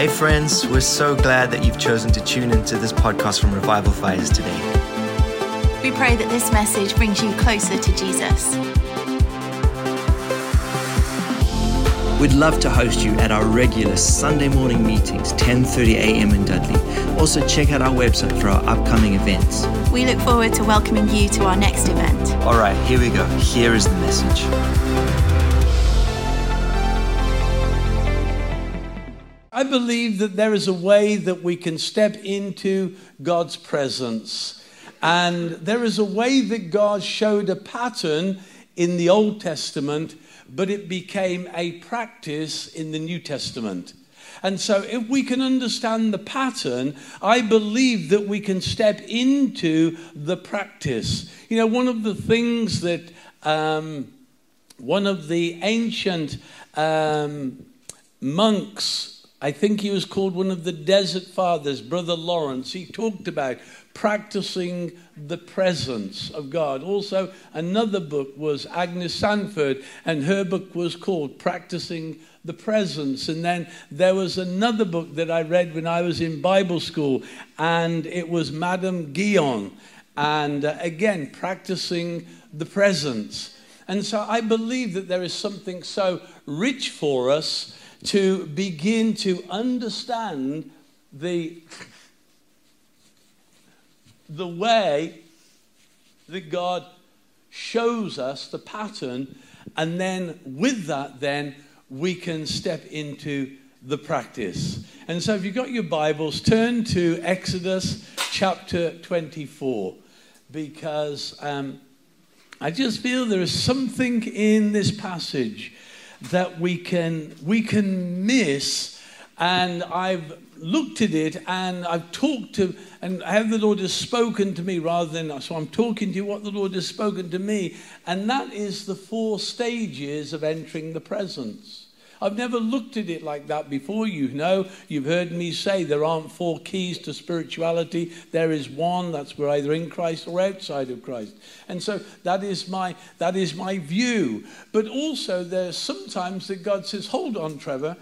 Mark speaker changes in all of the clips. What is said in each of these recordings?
Speaker 1: Hey, friends, we're so glad that you've chosen to tune into this podcast from Revival Fires today.
Speaker 2: We pray that this message brings you closer to Jesus.
Speaker 1: We'd love to host you at our regular Sunday morning meetings, 10:30 a.m. in Dudley. Also, check out our website for our upcoming events.
Speaker 2: We look forward to welcoming you to our next event.
Speaker 1: All right, here we go. Here is the message.
Speaker 3: I believe that there is a way that we can step into God's presence. And there is a way that God showed a pattern in the Old Testament, but it became a practice in the New Testament. And so, if we can understand the pattern, I believe that we can step into the practice. You know, one of the things that um, one of the ancient um, monks I think he was called one of the Desert Fathers, Brother Lawrence. He talked about practicing the presence of God. Also, another book was Agnes Sanford, and her book was called Practicing the Presence. And then there was another book that I read when I was in Bible school, and it was Madame Guyon. And uh, again, practicing the presence. And so I believe that there is something so rich for us to begin to understand the, the way that God shows us the pattern, and then with that, then we can step into the practice. And so, if you've got your Bibles, turn to Exodus chapter 24 because um, I just feel there is something in this passage that we can, we can miss. And I've looked at it and I've talked to, and how the Lord has spoken to me rather than, so I'm talking to you what the Lord has spoken to me. And that is the four stages of entering the presence. I've never looked at it like that before. You know, you've heard me say there aren't four keys to spirituality. There is one. That's we're either in Christ or outside of Christ. And so that is my that is my view. But also there's sometimes that God says, "Hold on, Trevor.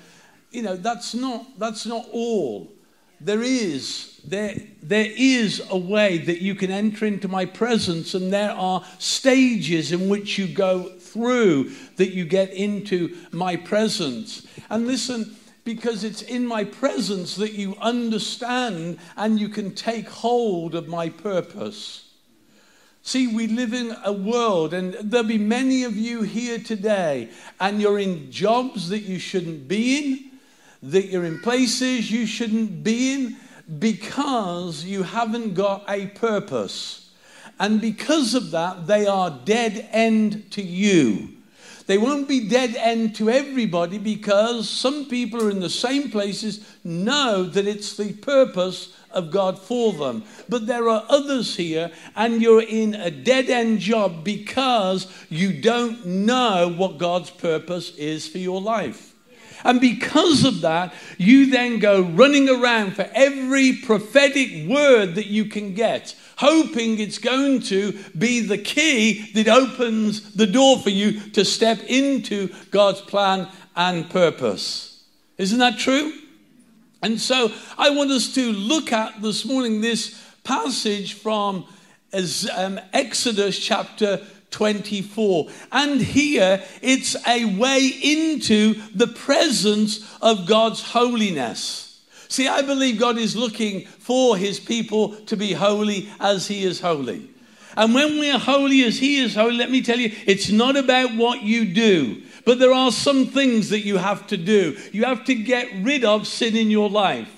Speaker 3: You know, that's not that's not all. There is there there is a way that you can enter into my presence, and there are stages in which you go through that you get into my presence. And listen, because it's in my presence that you understand and you can take hold of my purpose. See, we live in a world, and there'll be many of you here today, and you're in jobs that you shouldn't be in, that you're in places you shouldn't be in, because you haven't got a purpose. And because of that, they are dead end to you. They won't be dead end to everybody because some people are in the same places know that it's the purpose of God for them. But there are others here, and you're in a dead end job because you don't know what God's purpose is for your life. And because of that, you then go running around for every prophetic word that you can get hoping it's going to be the key that opens the door for you to step into God's plan and purpose. Isn't that true? And so I want us to look at this morning this passage from um, Exodus chapter 24. And here it's a way into the presence of God's holiness. See, I believe God is looking for his people to be holy as he is holy. And when we are holy as he is holy, let me tell you, it's not about what you do, but there are some things that you have to do. You have to get rid of sin in your life.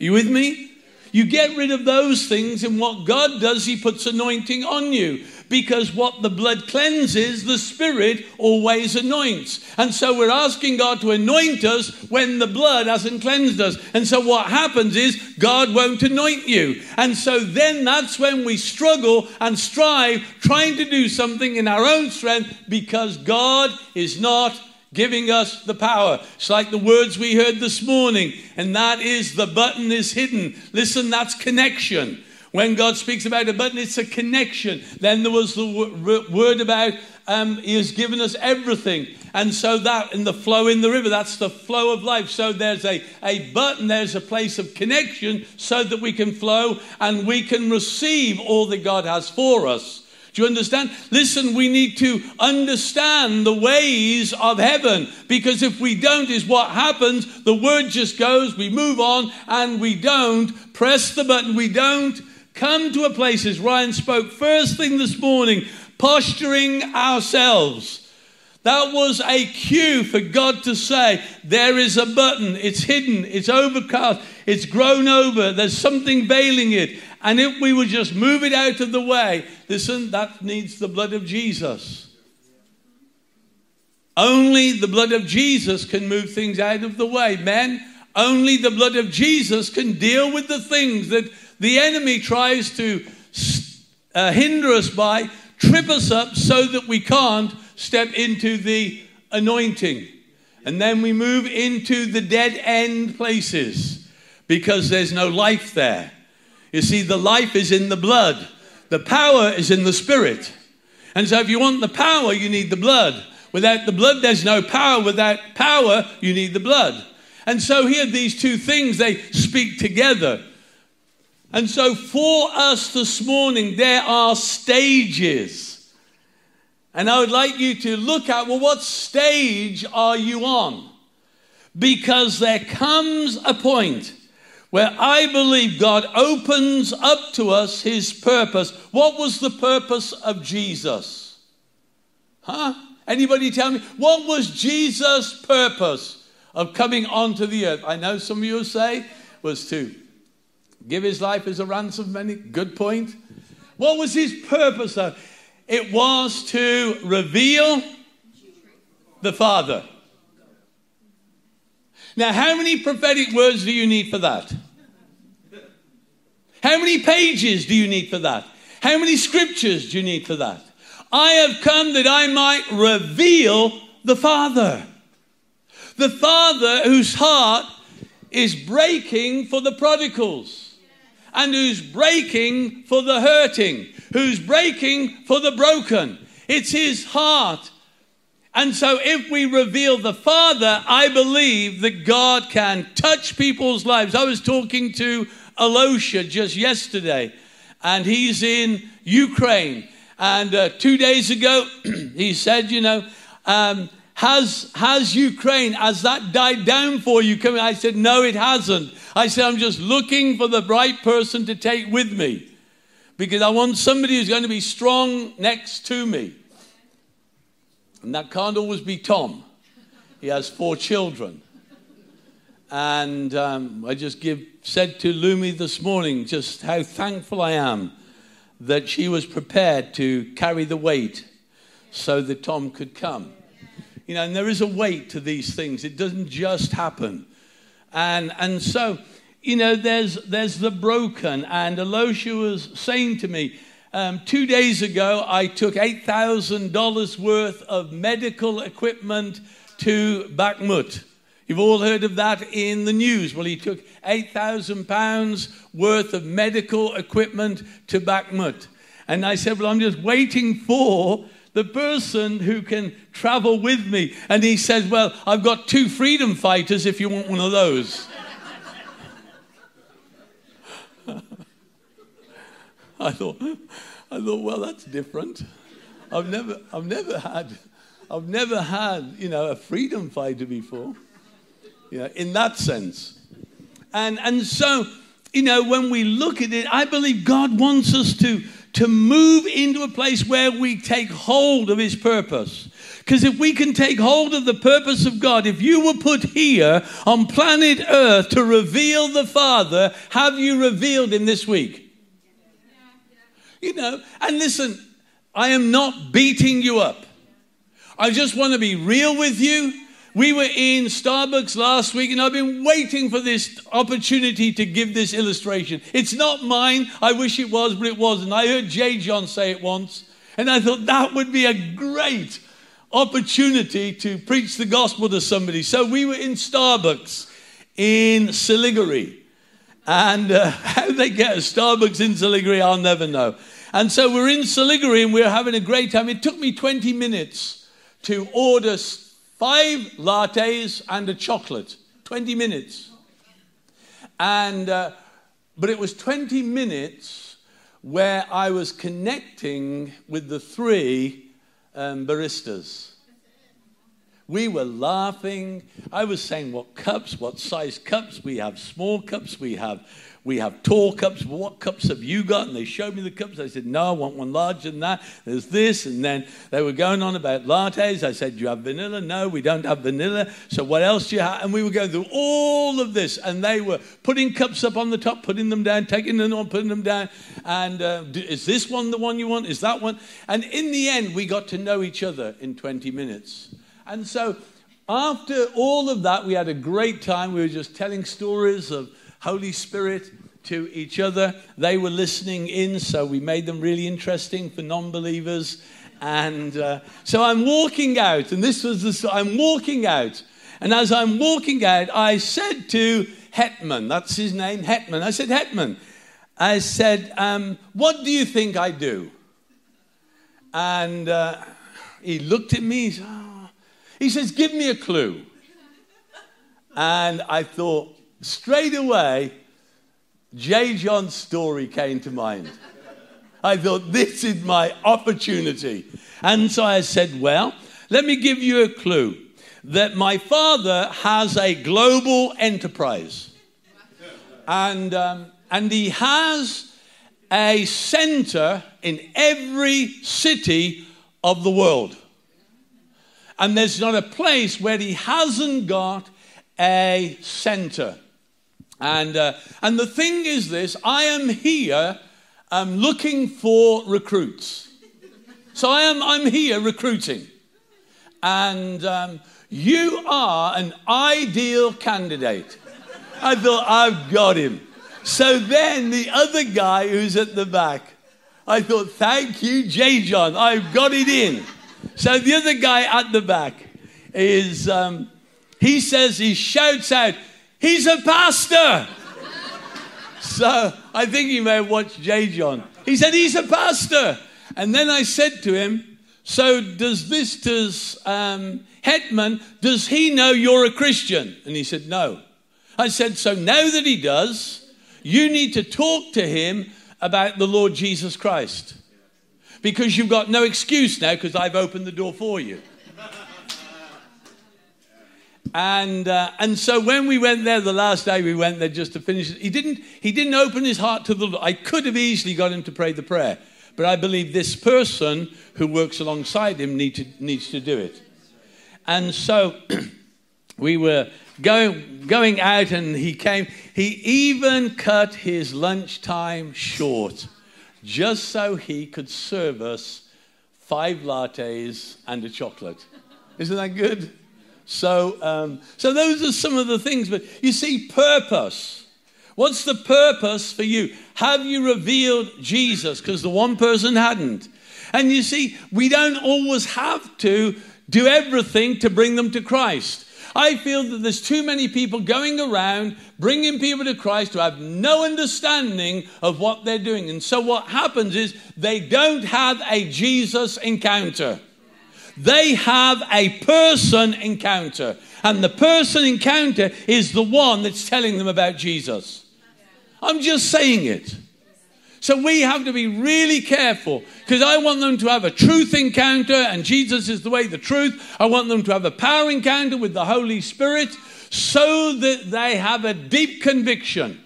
Speaker 3: Are you with me? You get rid of those things, and what God does, He puts anointing on you because what the blood cleanses, the Spirit always anoints. And so we're asking God to anoint us when the blood hasn't cleansed us. And so what happens is God won't anoint you. And so then that's when we struggle and strive trying to do something in our own strength because God is not giving us the power. It's like the words we heard this morning, and that is the button is hidden. Listen, that's connection. When God speaks about a button, it's a connection. Then there was the word about um, He has given us everything. And so that in the flow in the river, that's the flow of life. So there's a, a button, there's a place of connection so that we can flow and we can receive all that God has for us. Do you understand? Listen, we need to understand the ways of heaven because if we don't, is what happens. The word just goes, we move on, and we don't press the button. We don't come to a place, as Ryan spoke first thing this morning, posturing ourselves. That was a cue for God to say, There is a button, it's hidden, it's overcast, it's grown over, there's something veiling it. And if we would just move it out of the way, listen, that needs the blood of Jesus. Only the blood of Jesus can move things out of the way. Men, only the blood of Jesus can deal with the things that the enemy tries to uh, hinder us by, trip us up so that we can't step into the anointing. And then we move into the dead end places because there's no life there. You see, the life is in the blood, the power is in the spirit. And so, if you want the power, you need the blood. Without the blood, there's no power. Without power, you need the blood. And so, here, these two things, they speak together. And so, for us this morning, there are stages. And I would like you to look at well, what stage are you on? Because there comes a point where I believe God opens up to us his purpose. What was the purpose of Jesus? Huh? Anybody tell me? What was Jesus' purpose of coming onto the earth? I know some of you will say was to give his life as a ransom many. Good point. What was his purpose though? It was to reveal the Father. Now, how many prophetic words do you need for that? How many pages do you need for that? How many scriptures do you need for that? I have come that I might reveal the Father. The Father whose heart is breaking for the prodigals and who's breaking for the hurting, who's breaking for the broken. It's his heart and so, if we reveal the Father, I believe that God can touch people's lives. I was talking to Alosha just yesterday, and he's in Ukraine. And uh, two days ago, he said, You know, um, has, has Ukraine, has that died down for you? Coming? I said, No, it hasn't. I said, I'm just looking for the right person to take with me because I want somebody who's going to be strong next to me. And that can't always be Tom. He has four children. And um, I just give, said to Lumi this morning just how thankful I am that she was prepared to carry the weight so that Tom could come. You know, and there is a weight to these things. It doesn't just happen. And, and so, you know, there's, there's the broken. And Elisha was saying to me, um, two days ago, I took $8,000 worth of medical equipment to Bakhmut. You've all heard of that in the news. Well, he took 8,000 pounds worth of medical equipment to Bakhmut. And I said, Well, I'm just waiting for the person who can travel with me. And he says, Well, I've got two freedom fighters if you want one of those. I thought, I thought, well, that's different. I've never, I've never had, I've never had, you know, a freedom fighter before, you know, in that sense. And, and so, you know, when we look at it, I believe God wants us to, to move into a place where we take hold of His purpose. Because if we can take hold of the purpose of God, if you were put here on planet Earth to reveal the Father, have you revealed Him this week? You know, and listen, I am not beating you up. I just want to be real with you. We were in Starbucks last week, and I've been waiting for this opportunity to give this illustration. It's not mine. I wish it was, but it wasn't. I heard J. John say it once, and I thought that would be a great opportunity to preach the gospel to somebody. So we were in Starbucks in Siliguri, And uh, how they get a Starbucks in Siliguri, I'll never know. And so we're in Siliguri and we're having a great time. It took me 20 minutes to order five lattes and a chocolate. 20 minutes. And, uh, but it was 20 minutes where I was connecting with the three um, baristas. We were laughing. I was saying what cups, what size cups. We have small cups, we have we have tall cups. What cups have you got? And they showed me the cups. I said, No, I want one larger than that. There's this. And then they were going on about lattes. I said, Do you have vanilla? No, we don't have vanilla. So what else do you have? And we were going through all of this. And they were putting cups up on the top, putting them down, taking them on, putting them down. And uh, is this one the one you want? Is that one? And in the end, we got to know each other in 20 minutes. And so after all of that, we had a great time. We were just telling stories of Holy Spirit to each other. They were listening in, so we made them really interesting for non believers. And uh, so I'm walking out, and this was the I'm walking out. And as I'm walking out, I said to Hetman, that's his name, Hetman. I said, Hetman, I said, um, what do you think I do? And uh, he looked at me, he, said, oh. he says, give me a clue. And I thought, straight away, J. John's story came to mind. I thought, this is my opportunity. And so I said, well, let me give you a clue that my father has a global enterprise. And, um, and he has a center in every city of the world. And there's not a place where he hasn't got a center. And, uh, and the thing is this I am here um, looking for recruits. So I am, I'm here recruiting. And um, you are an ideal candidate. I thought, I've got him. So then the other guy who's at the back, I thought, thank you, J. John, I've got it in. So the other guy at the back is, um, he says, he shouts out, He's a pastor. so I think you may have watched J. John. He said, He's a pastor. And then I said to him, So does this, does um, Hetman, does he know you're a Christian? And he said, No. I said, So now that he does, you need to talk to him about the Lord Jesus Christ. Because you've got no excuse now because I've opened the door for you. And, uh, and so when we went there, the last day we went there just to finish he didn't, he didn't open his heart to the Lord. I could have easily got him to pray the prayer, but I believe this person who works alongside him need to, needs to do it. And so we were going, going out, and he came. He even cut his lunchtime short just so he could serve us five lattes and a chocolate. Isn't that good? So, um, so those are some of the things. But you see, purpose. What's the purpose for you? Have you revealed Jesus? Because the one person hadn't. And you see, we don't always have to do everything to bring them to Christ. I feel that there's too many people going around bringing people to Christ who have no understanding of what they're doing. And so what happens is they don't have a Jesus encounter. They have a person encounter. And the person encounter is the one that's telling them about Jesus. I'm just saying it. So we have to be really careful because I want them to have a truth encounter, and Jesus is the way, the truth. I want them to have a power encounter with the Holy Spirit so that they have a deep conviction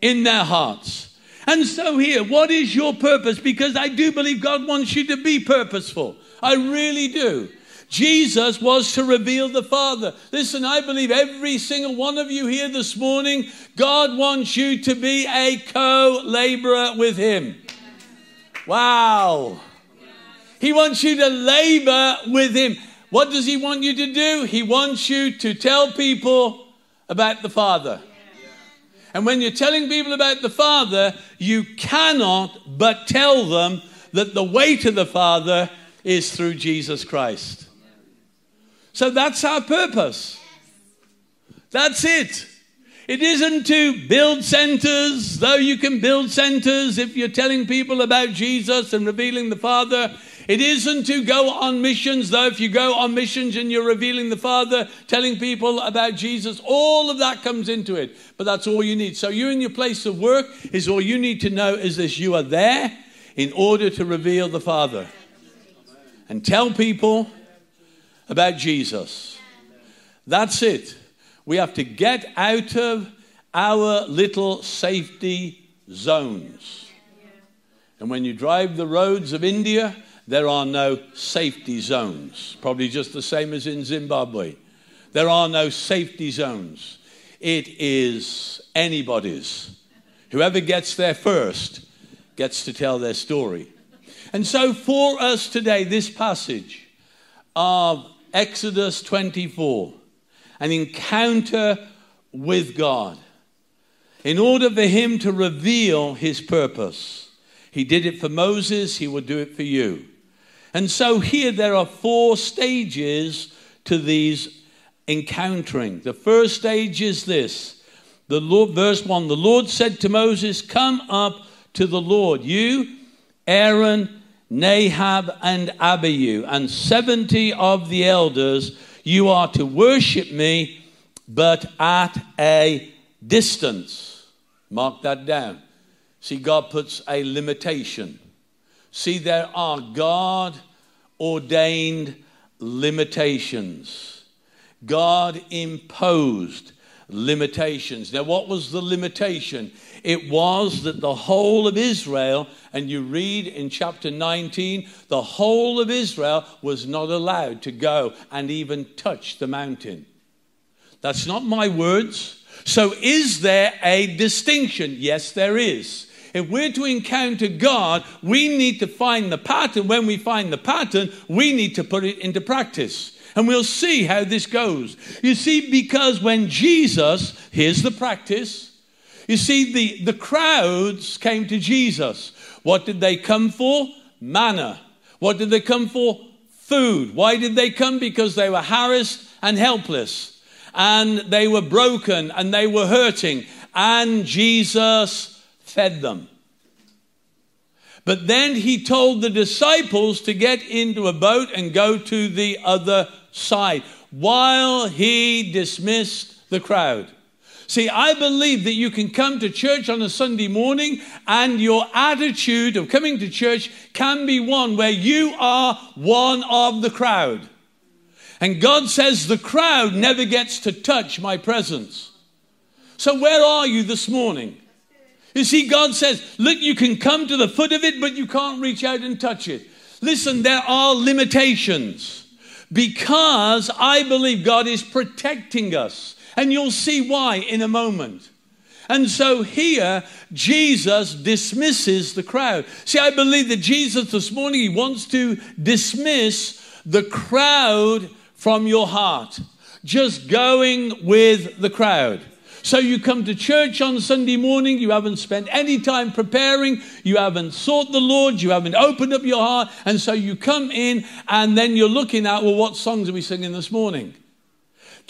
Speaker 3: in their hearts. And so, here, what is your purpose? Because I do believe God wants you to be purposeful. I really do. Jesus was to reveal the Father. Listen, I believe every single one of you here this morning, God wants you to be a co laborer with Him. Wow. He wants you to labor with Him. What does He want you to do? He wants you to tell people about the Father. And when you're telling people about the Father, you cannot but tell them that the way to the Father is through Jesus Christ. So that's our purpose. That's it. It isn't to build centers, though you can build centers if you're telling people about Jesus and revealing the Father. It isn't to go on missions, though if you go on missions and you're revealing the Father, telling people about Jesus, all of that comes into it. But that's all you need. So you in your place of work is all you need to know is this you are there in order to reveal the Father. And tell people about Jesus. That's it. We have to get out of our little safety zones. And when you drive the roads of India, there are no safety zones. Probably just the same as in Zimbabwe. There are no safety zones. It is anybody's. Whoever gets there first gets to tell their story. And so, for us today, this passage of Exodus 24, an encounter with God, in order for him to reveal his purpose. He did it for Moses, he will do it for you. And so, here there are four stages to these encountering. The first stage is this. The Lord, verse 1 The Lord said to Moses, Come up to the Lord, you, Aaron, Nadab and Abihu, and 70 of the elders, you are to worship me, but at a distance. Mark that down. See, God puts a limitation. See, there are God ordained limitations. God imposed limitations. Now, what was the limitation? It was that the whole of Israel, and you read in chapter 19, the whole of Israel was not allowed to go and even touch the mountain. That's not my words. So, is there a distinction? Yes, there is. If we're to encounter God, we need to find the pattern. When we find the pattern, we need to put it into practice. And we'll see how this goes. You see, because when Jesus, here's the practice, you see, the, the crowds came to Jesus. What did they come for? Manna. What did they come for? Food. Why did they come? Because they were harassed and helpless. And they were broken and they were hurting. And Jesus fed them. But then he told the disciples to get into a boat and go to the other side while he dismissed the crowd. See, I believe that you can come to church on a Sunday morning and your attitude of coming to church can be one where you are one of the crowd. And God says the crowd never gets to touch my presence. So, where are you this morning? You see, God says, look, you can come to the foot of it, but you can't reach out and touch it. Listen, there are limitations because I believe God is protecting us. And you'll see why in a moment. And so here, Jesus dismisses the crowd. See, I believe that Jesus this morning, he wants to dismiss the crowd from your heart. Just going with the crowd. So you come to church on Sunday morning, you haven't spent any time preparing, you haven't sought the Lord, you haven't opened up your heart, and so you come in and then you're looking at, well, what songs are we singing this morning?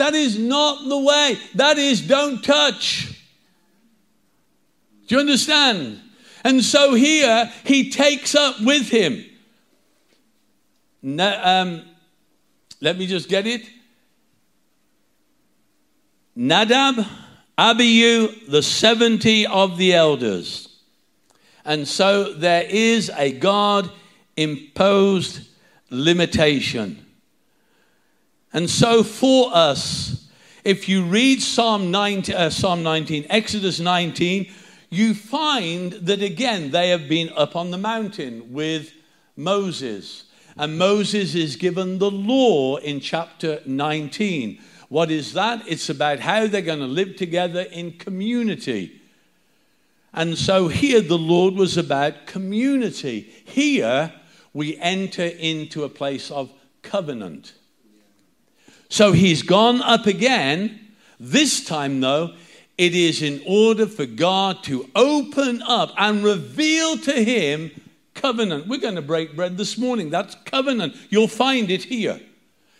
Speaker 3: That is not the way. That is don't touch. Do you understand? And so here he takes up with him. um, let me just get it. Nadab, Abihu, the 70 of the elders. And so there is a God imposed limitation. And so for us, if you read Psalm 19, uh, Psalm 19, Exodus 19, you find that again they have been up on the mountain with Moses. And Moses is given the law in chapter 19. What is that? It's about how they're going to live together in community. And so here the Lord was about community. Here we enter into a place of covenant. So he's gone up again. This time, though, it is in order for God to open up and reveal to him covenant. We're going to break bread this morning. That's covenant. You'll find it here.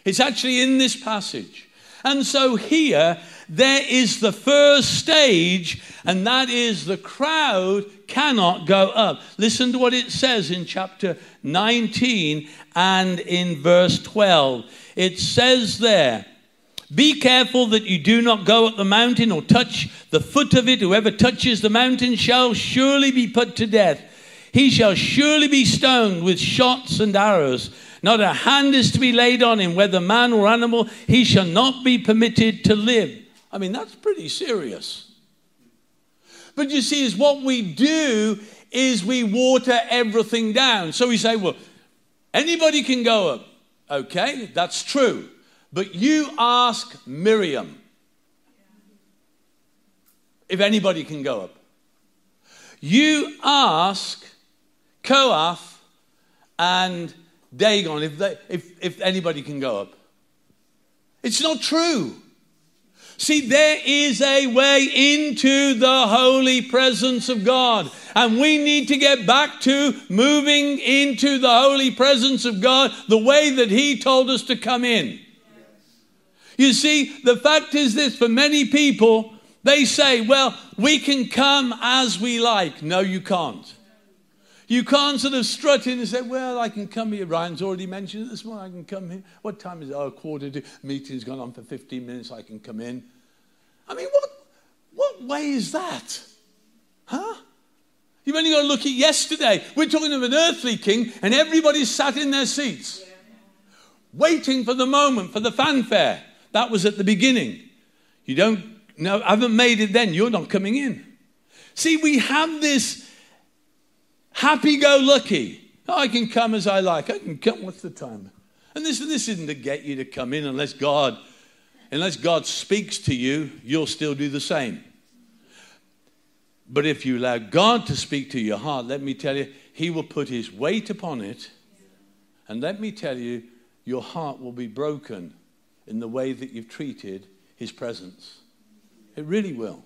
Speaker 3: It's actually in this passage. And so here, there is the first stage, and that is the crowd cannot go up. Listen to what it says in chapter 19 and in verse 12. It says there, be careful that you do not go up the mountain or touch the foot of it. Whoever touches the mountain shall surely be put to death. He shall surely be stoned with shots and arrows. Not a hand is to be laid on him, whether man or animal. He shall not be permitted to live. I mean, that's pretty serious. But you see, is what we do is we water everything down. So we say, well, anybody can go up. Okay, that's true. But you ask Miriam if anybody can go up. You ask Kohath and Dathan if, they, if, if anybody can go up. It's not true. See, there is a way into the holy presence of God. And we need to get back to moving into the holy presence of God the way that He told us to come in. You see, the fact is this for many people, they say, well, we can come as we like. No, you can't. You can't sort of strut in and say, well, I can come here. Ryan's already mentioned it this morning. I can come here. What time is it? Oh, quarter to. Meeting's gone on for 15 minutes. I can come in. I mean, what, what way is that? Huh? You've only got to look at yesterday. We're talking of an earthly king, and everybody sat in their seats, waiting for the moment, for the fanfare. That was at the beginning. You don't know, haven't made it then, you're not coming in. See, we have this happy go lucky. Oh, I can come as I like. I can come. What's the time? And this, this isn't to get you to come in unless God, unless God speaks to you, you'll still do the same. But if you allow God to speak to your heart, let me tell you, He will put His weight upon it. And let me tell you, your heart will be broken in the way that you've treated His presence. It really will.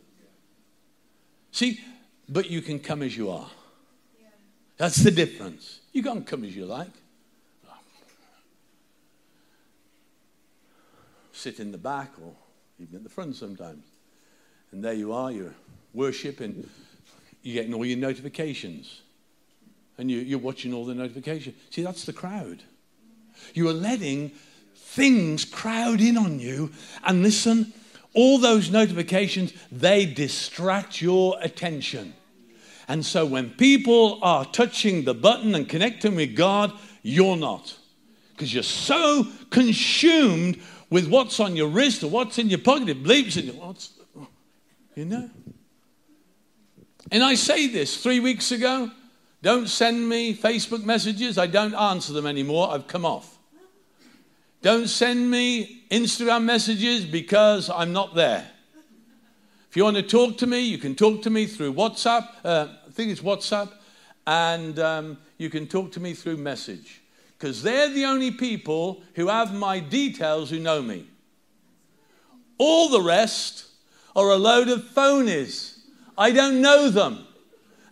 Speaker 3: See, but you can come as you are. That's the difference. You can't come as you like. Sit in the back or even at the front sometimes. And there you are, you're worshiping, you're getting all your notifications. And you, are watching all the notifications. See, that's the crowd. You are letting things crowd in on you. And listen, all those notifications, they distract your attention. And so when people are touching the button and connecting with God, you're not. Because you're so consumed with what's on your wrist or what's in your pocket. It bleeps in you. What's, you know? And I say this three weeks ago don't send me Facebook messages. I don't answer them anymore. I've come off. Don't send me Instagram messages because I'm not there. If you want to talk to me, you can talk to me through WhatsApp. Uh, I think it's WhatsApp. And um, you can talk to me through message. Because they're the only people who have my details who know me. All the rest are a load of phonies. I don't know them.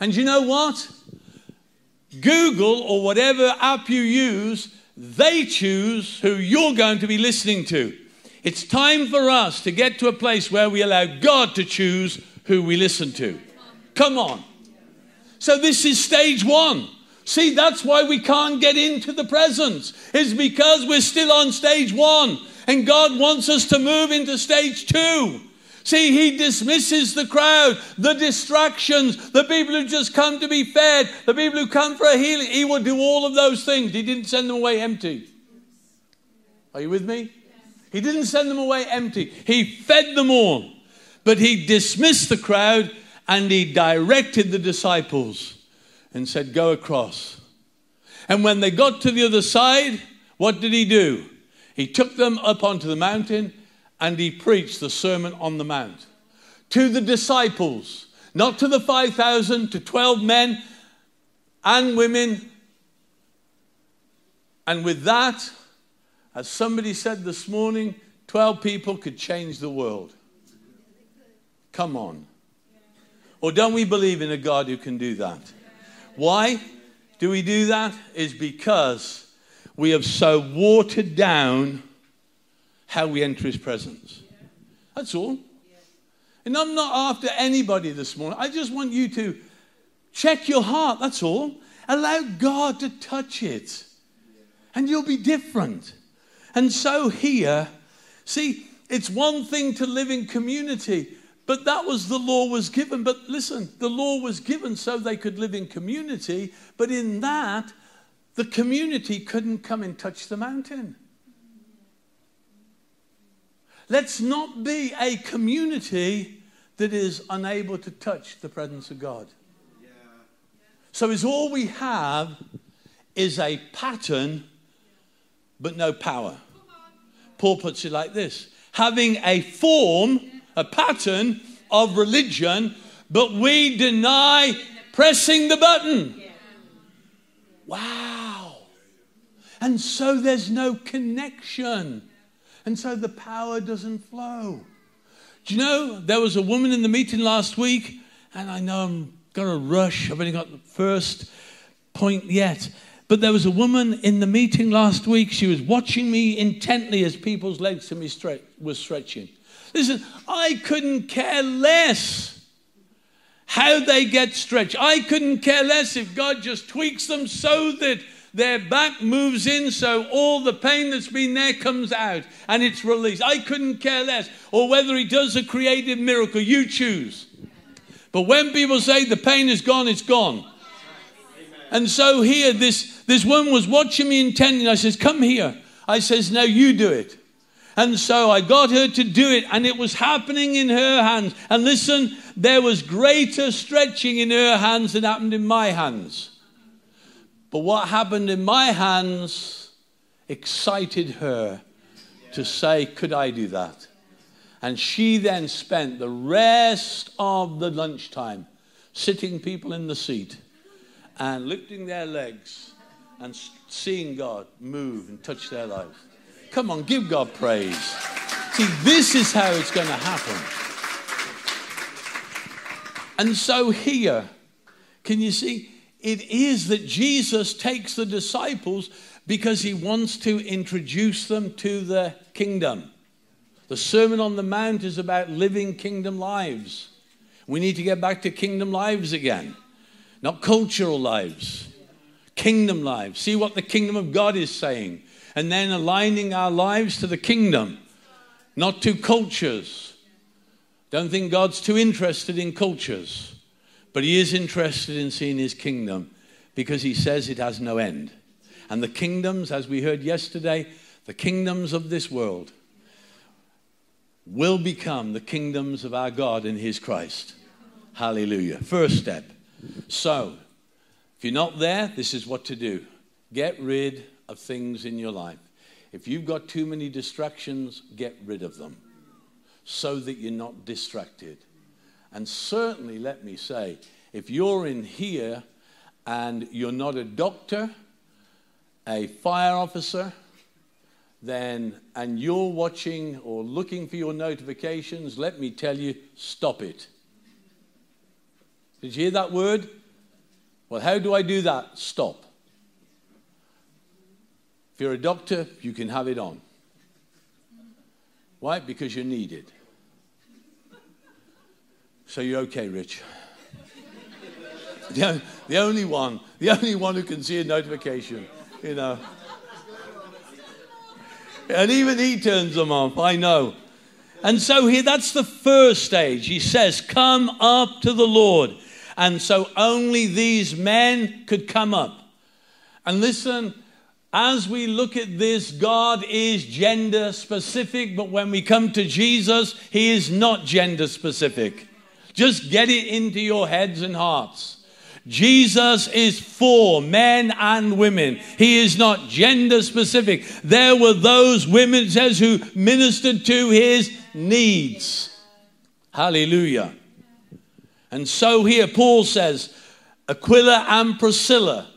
Speaker 3: And you know what? Google or whatever app you use, they choose who you're going to be listening to. It's time for us to get to a place where we allow God to choose who we listen to. Come on. So, this is stage one. See, that's why we can't get into the presence, is because we're still on stage one. And God wants us to move into stage two. See, he dismisses the crowd, the distractions, the people who just come to be fed, the people who come for a healing. He will do all of those things. He didn't send them away empty. Are you with me? He didn't send them away empty, he fed them all. But he dismissed the crowd and he directed the disciples and said, Go across. And when they got to the other side, what did he do? He took them up onto the mountain and he preached the Sermon on the Mount to the disciples, not to the 5,000, to 12 men and women. And with that, as somebody said this morning, 12 people could change the world. Come on. Or don't we believe in a God who can do that? Why do we do that? Is because we have so watered down how we enter his presence. That's all. And I'm not after anybody this morning. I just want you to check your heart. That's all. Allow God to touch it. And you'll be different. And so here, see, it's one thing to live in community, but that was the law was given. But listen, the law was given so they could live in community, but in that, the community couldn't come and touch the mountain. Let's not be a community that is unable to touch the presence of God. So, is all we have is a pattern, but no power. Paul puts it like this having a form, a pattern of religion, but we deny pressing the button. Wow. And so there's no connection. And so the power doesn't flow. Do you know, there was a woman in the meeting last week, and I know I'm going to rush. I've only got the first point yet. But there was a woman in the meeting last week. She was watching me intently as people's legs to me were stretching. Listen, I couldn't care less how they get stretched. I couldn't care less if God just tweaks them so that their back moves in so all the pain that's been there comes out and it's released. I couldn't care less. Or whether He does a creative miracle, you choose. But when people say the pain is gone, it's gone. And so here, this, this woman was watching me intently. I says, Come here. I says, Now you do it. And so I got her to do it, and it was happening in her hands. And listen, there was greater stretching in her hands than happened in my hands. But what happened in my hands excited her to say, Could I do that? And she then spent the rest of the lunchtime sitting people in the seat and lifting their legs and seeing God move and touch their lives. Come on, give God praise. See, this is how it's going to happen. And so here, can you see? It is that Jesus takes the disciples because he wants to introduce them to the kingdom. The Sermon on the Mount is about living kingdom lives. We need to get back to kingdom lives again, not cultural lives, kingdom lives. See what the kingdom of God is saying, and then aligning our lives to the kingdom, not to cultures. Don't think God's too interested in cultures, but He is interested in seeing His kingdom because He says it has no end. And the kingdoms, as we heard yesterday, the kingdoms of this world will become the kingdoms of our God in His Christ. Hallelujah. First step. So, if you're not there, this is what to do get rid of things in your life. If you've got too many distractions, get rid of them so that you're not distracted. And certainly, let me say, if you're in here and you're not a doctor, a fire officer, then and you're watching or looking for your notifications, let me tell you, stop it. Did you hear that word? Well, how do I do that? Stop. You're a doctor, you can have it on. Why? Because you're needed. So you're okay, Rich. the, the only one, the only one who can see a notification, you know. And even he turns them off, I know. And so here, that's the first stage. He says, Come up to the Lord. And so only these men could come up. And listen, as we look at this, God is gender specific, but when we come to Jesus, He is not gender specific. Just get it into your heads and hearts. Jesus is for men and women. He is not gender specific. There were those women, says, who ministered to his needs. Hallelujah. And so here Paul says, Aquila and Priscilla,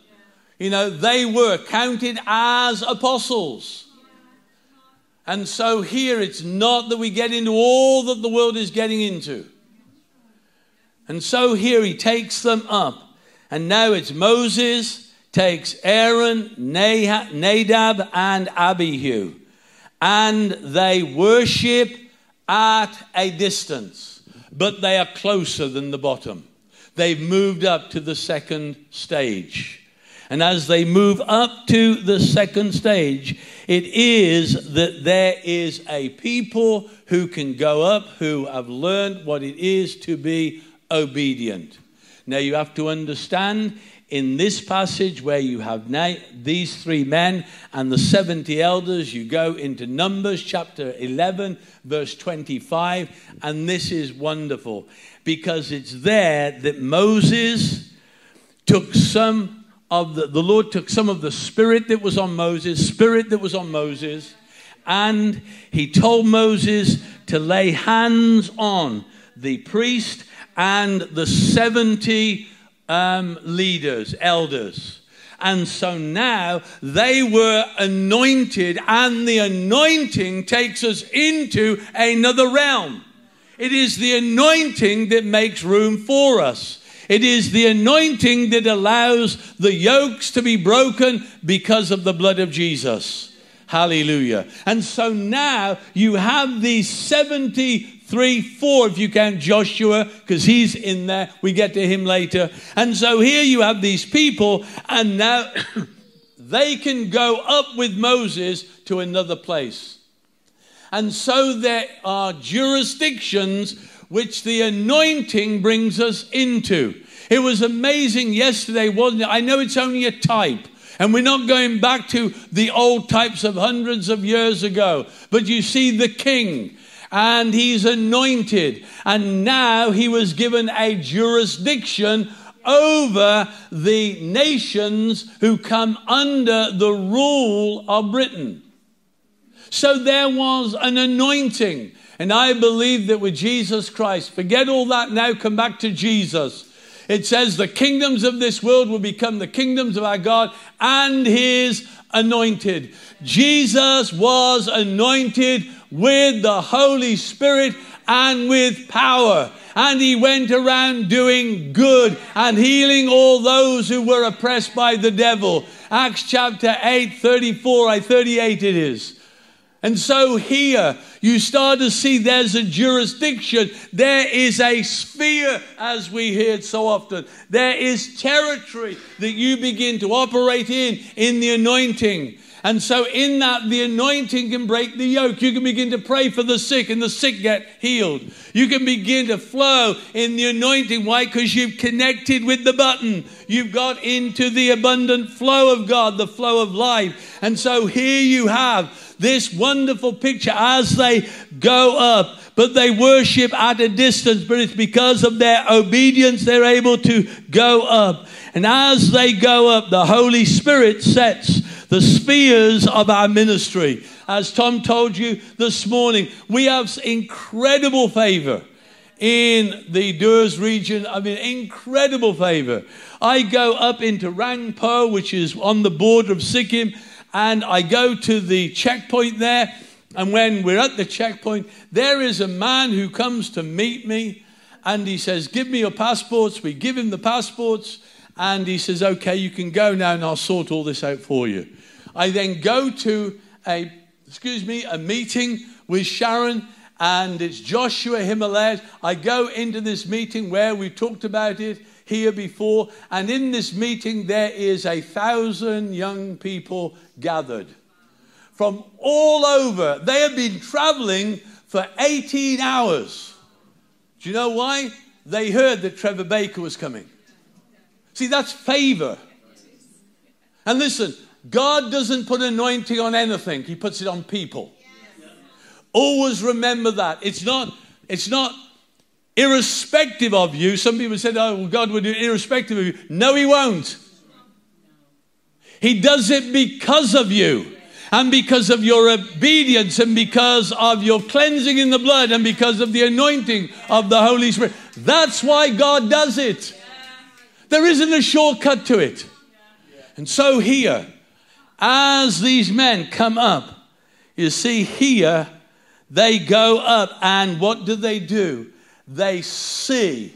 Speaker 3: you know, they were counted as apostles. And so here it's not that we get into all that the world is getting into. And so here he takes them up and now it's Moses takes Aaron, Nadab, and Abihu. and they worship at a distance, but they are closer than the bottom. They've moved up to the second stage. And as they move up to the second stage, it is that there is a people who can go up who have learned what it is to be obedient. Now you have to understand in this passage where you have na- these three men and the 70 elders, you go into Numbers chapter 11, verse 25, and this is wonderful because it's there that Moses took some of the, the Lord took some of the spirit that was on Moses, spirit that was on Moses, and he told Moses to lay hands on the priest and the 70 um, leaders, elders. And so now they were anointed, and the anointing takes us into another realm. It is the anointing that makes room for us. It is the anointing that allows the yokes to be broken because of the blood of Jesus. Hallelujah. And so now you have these 73, 4, if you count Joshua, because he's in there. We get to him later. And so here you have these people, and now they can go up with Moses to another place. And so there are jurisdictions which the anointing brings us into. It was amazing yesterday, wasn't it? I know it's only a type. And we're not going back to the old types of hundreds of years ago. But you see the king, and he's anointed. And now he was given a jurisdiction over the nations who come under the rule of Britain. So there was an anointing. And I believe that with Jesus Christ, forget all that now, come back to Jesus. It says, The kingdoms of this world will become the kingdoms of our God and his anointed. Jesus was anointed with the Holy Spirit and with power. And he went around doing good and healing all those who were oppressed by the devil. Acts chapter 8, 34, I 38 it is. And so here you start to see there's a jurisdiction, there is a sphere, as we heard so often. There is territory that you begin to operate in, in the anointing. And so, in that, the anointing can break the yoke. You can begin to pray for the sick, and the sick get healed. You can begin to flow in the anointing. Why? Because you've connected with the button. You've got into the abundant flow of God, the flow of life. And so, here you have this wonderful picture as they go up. But they worship at a distance, but it's because of their obedience they're able to go up. And as they go up, the Holy Spirit sets the spheres of our ministry. As Tom told you this morning, we have incredible favor in the Dooars region. I mean, incredible favor. I go up into Rangpo, which is on the border of Sikkim, and I go to the checkpoint there. And when we're at the checkpoint, there is a man who comes to meet me and he says, Give me your passports. We give him the passports and he says, Okay, you can go now and I'll sort all this out for you. I then go to a, excuse me, a meeting with Sharon and it's Joshua Himalayas. I go into this meeting where we talked about it here before, and in this meeting there is a thousand young people gathered from all over. They have been traveling for 18 hours. Do you know why? They heard that Trevor Baker was coming. See, that's favor. And listen, God doesn't put anointing on anything, He puts it on people. Always remember that. It's not, it's not irrespective of you. Some people said, oh, well, God will do it irrespective of you. No, He won't. He does it because of you and because of your obedience and because of your cleansing in the blood and because of the anointing of the Holy Spirit. That's why God does it. There isn't a shortcut to it. And so here, as these men come up, you see here, they go up and what do they do? They see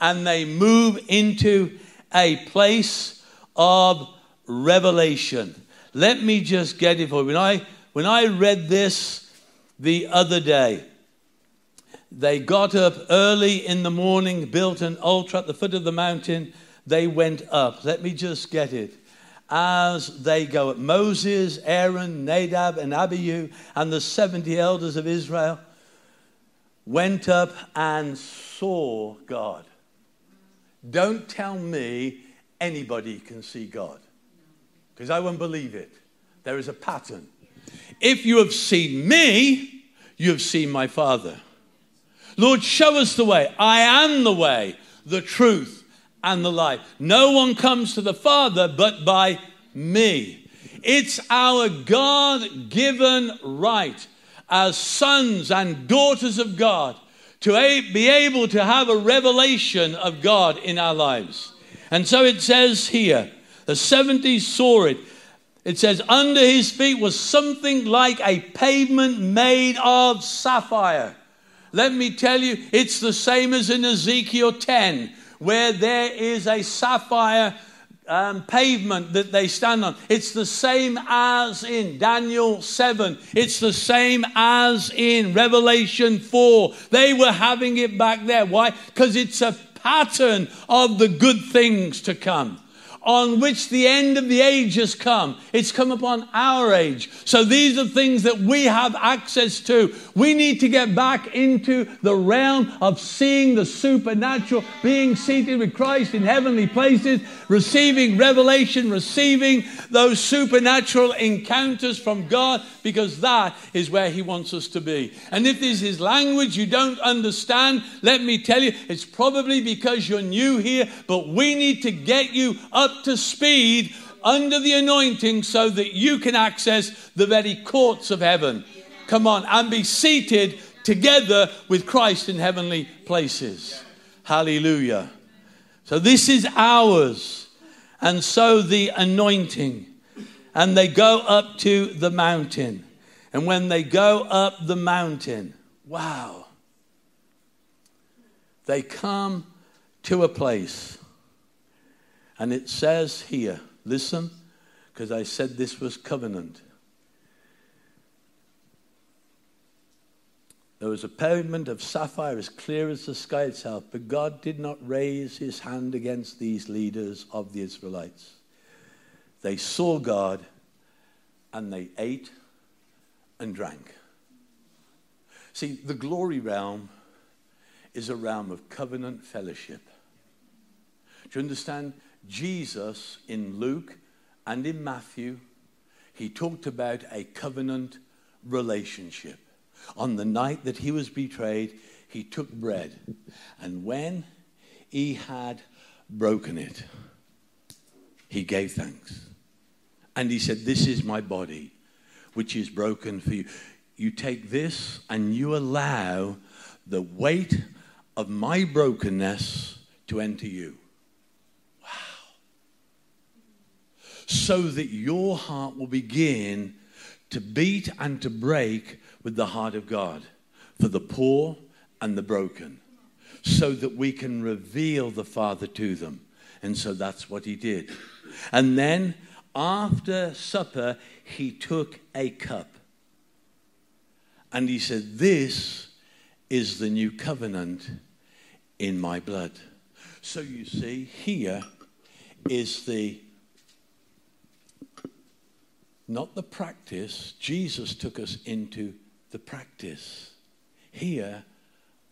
Speaker 3: and they move into a place of revelation. Let me just get it for you. When I when I read this the other day, they got up early in the morning, built an altar at the foot of the mountain. They went up. Let me just get it. As they go up, Moses, Aaron, Nadab, and Abihu, and the 70 elders of Israel went up and saw God. Don't tell me anybody can see God, because I won't believe it. There is a pattern. If you have seen me, you have seen my Father. Lord, show us the way. I am the way, the truth, and the life. No one comes to the Father but by me. It's our God given right as sons and daughters of God to be able to have a revelation of God in our lives. And so it says here, the 70 saw it. It says, under his feet was something like a pavement made of sapphire. Let me tell you, it's the same as in Ezekiel 10, where there is a sapphire um, pavement that they stand on. It's the same as in Daniel 7. It's the same as in Revelation 4. They were having it back there. Why? Because it's a pattern of the good things to come on which the end of the age has come. It's come upon our age. So these are things that we have access to. We need to get back into the realm of seeing the supernatural, being seated with Christ in heavenly places, receiving revelation, receiving those supernatural encounters from God, because that is where He wants us to be. And if this is language you don't understand, let me tell you, it's probably because you're new here, but we need to get you up to speed under the anointing so that you can access the very courts of heaven. Come on, and be seated together with Christ in heavenly places. Hallelujah. So this is ours. And so the anointing. And they go up to the mountain. And when they go up the mountain, wow, they come to a place and it says here, listen, because I said this was covenant. There was a pavement of sapphire as clear as the sky itself, but God did not raise his hand against these leaders of the Israelites. They saw God and they ate and drank. See, the glory realm is a realm of covenant fellowship. Do you understand? Jesus in Luke and in Matthew, he talked about a covenant relationship. On the night that he was betrayed, he took bread, and when he had broken it, he gave thanks. And he said, This is my body, which is broken for you. You take this and you allow the weight of my brokenness to enter you. So that your heart will begin to beat and to break with the heart of God for the poor and the broken, so that we can reveal the Father to them. And so that's what he did. And then after supper, he took a cup and he said, This is the new covenant in my blood. So you see, here is the not the practice. Jesus took us into the practice. Here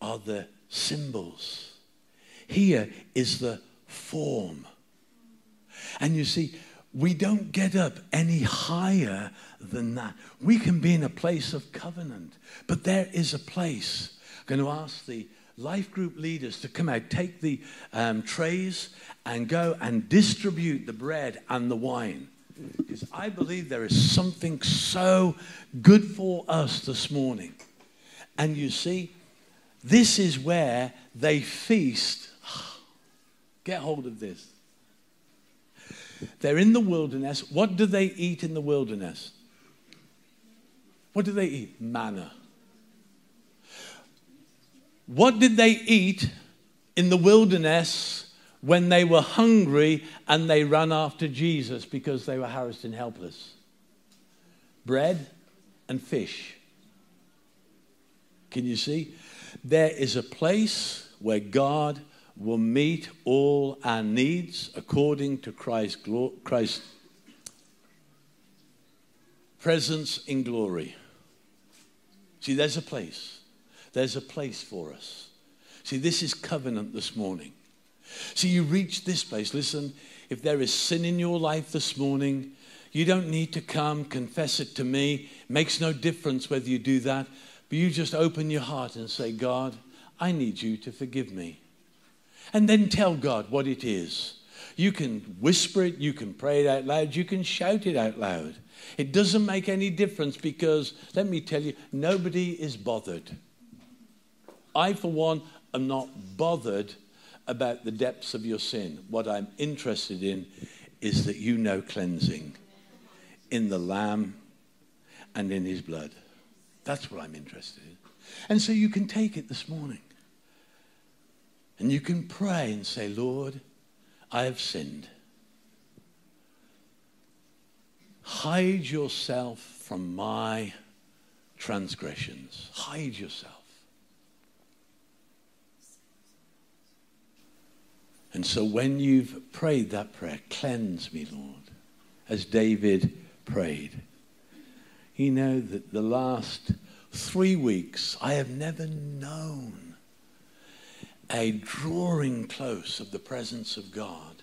Speaker 3: are the symbols. Here is the form. And you see, we don't get up any higher than that. We can be in a place of covenant, but there is a place. I'm going to ask the life group leaders to come out, take the um, trays, and go and distribute the bread and the wine. Because I believe there is something so good for us this morning. And you see, this is where they feast. Get hold of this. They're in the wilderness. What do they eat in the wilderness? What do they eat? Manna. What did they eat in the wilderness when they were hungry and they ran after Jesus because they were harassed and helpless. Bread and fish. Can you see? There is a place where God will meet all our needs according to Christ's, Christ's presence in glory. See, there's a place. There's a place for us. See, this is covenant this morning. See, you reach this place. Listen, if there is sin in your life this morning, you don't need to come confess it to me. It makes no difference whether you do that. But you just open your heart and say, God, I need you to forgive me. And then tell God what it is. You can whisper it, you can pray it out loud, you can shout it out loud. It doesn't make any difference because, let me tell you, nobody is bothered. I, for one, am not bothered about the depths of your sin. What I'm interested in is that you know cleansing in the Lamb and in His blood. That's what I'm interested in. And so you can take it this morning. And you can pray and say, Lord, I have sinned. Hide yourself from my transgressions. Hide yourself. And so when you've prayed that prayer, cleanse me, Lord, as David prayed. You know that the last three weeks, I have never known a drawing close of the presence of God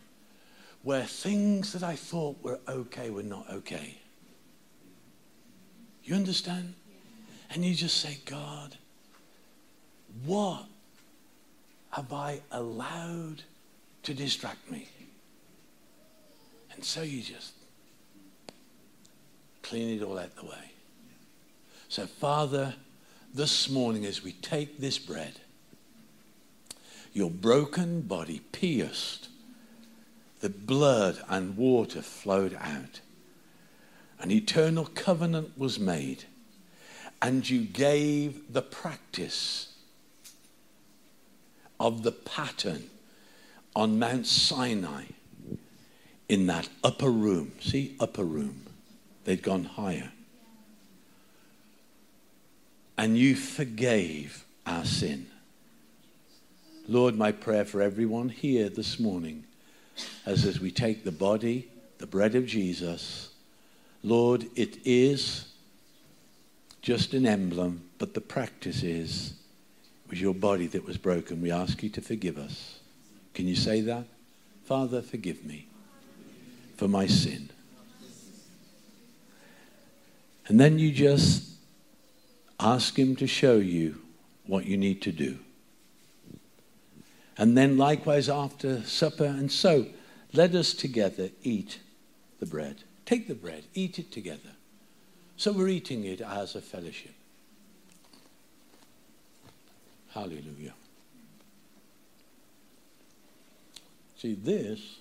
Speaker 3: where things that I thought were okay were not okay. You understand? And you just say, God, what have I allowed to distract me. And so you just clean it all out the way. So, Father, this morning as we take this bread, your broken body pierced, the blood and water flowed out. An eternal covenant was made, and you gave the practice of the pattern on Mount Sinai in that upper room. See, upper room. They'd gone higher. And you forgave our sin. Lord, my prayer for everyone here this morning, as, as we take the body, the bread of Jesus, Lord, it is just an emblem, but the practice is it was your body that was broken. We ask you to forgive us. Can you say that? Father, forgive me for my sin. And then you just ask Him to show you what you need to do. And then, likewise, after supper, and so let us together eat the bread. Take the bread, eat it together. So we're eating it as a fellowship. Hallelujah. See, this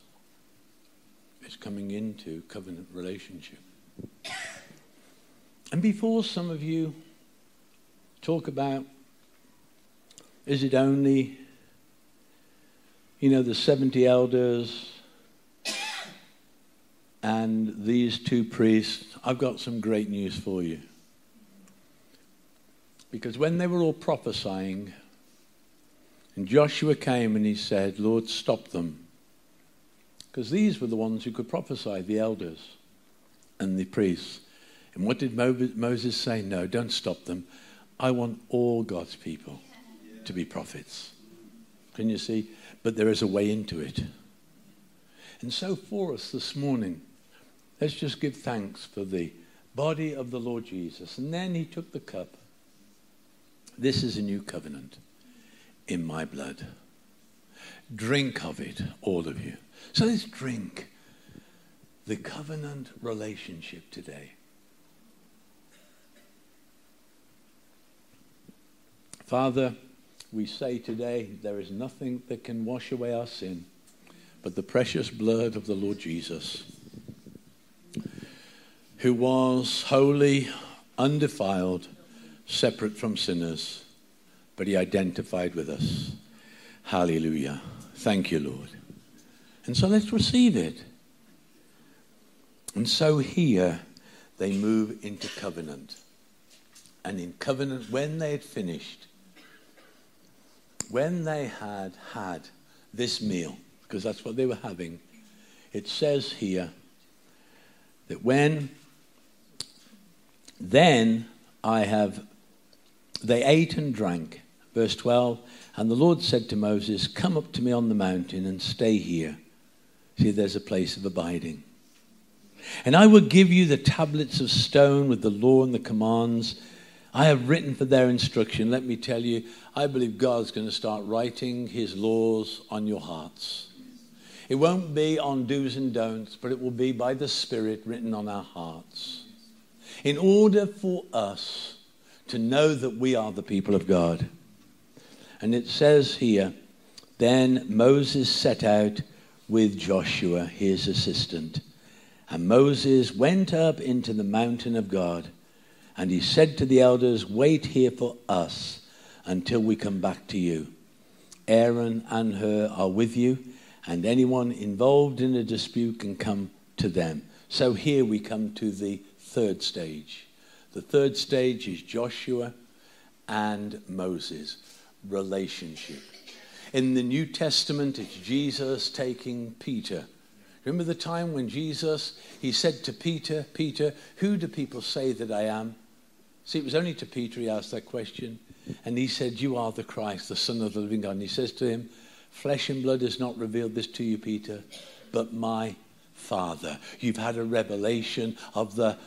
Speaker 3: is coming into covenant relationship. And before some of you talk about, is it only, you know, the 70 elders and these two priests, I've got some great news for you. Because when they were all prophesying, and Joshua came and he said, Lord, stop them. Because these were the ones who could prophesy, the elders and the priests. And what did Moses say? No, don't stop them. I want all God's people to be prophets. Can you see? But there is a way into it. And so for us this morning, let's just give thanks for the body of the Lord Jesus. And then he took the cup. This is a new covenant in my blood. Drink of it, all of you. So let's drink the covenant relationship today. Father, we say today there is nothing that can wash away our sin but the precious blood of the Lord Jesus, who was holy, undefiled, separate from sinners, but he identified with us. Hallelujah. Thank you, Lord. And so let's receive it. And so here they move into covenant. and in covenant when they had finished, when they had had this meal, because that's what they were having, it says here that when then I have, they ate and drank. Verse 12, and the Lord said to Moses, Come up to me on the mountain and stay here. See, there's a place of abiding. And I will give you the tablets of stone with the law and the commands I have written for their instruction. Let me tell you, I believe God's going to start writing his laws on your hearts. It won't be on do's and don'ts, but it will be by the Spirit written on our hearts. In order for us to know that we are the people of God. And it says here, then Moses set out with Joshua, his assistant. And Moses went up into the mountain of God. And he said to the elders, Wait here for us until we come back to you. Aaron and Hur are with you, and anyone involved in a dispute can come to them. So here we come to the third stage. The third stage is Joshua and Moses, relationship. In the New Testament, it's Jesus taking Peter. Remember the time when Jesus, he said to Peter, Peter, who do people say that I am? See, it was only to Peter he asked that question. And he said, You are the Christ, the Son of the living God. And he says to him, Flesh and blood has not revealed this to you, Peter, but my Father. You've had a revelation of the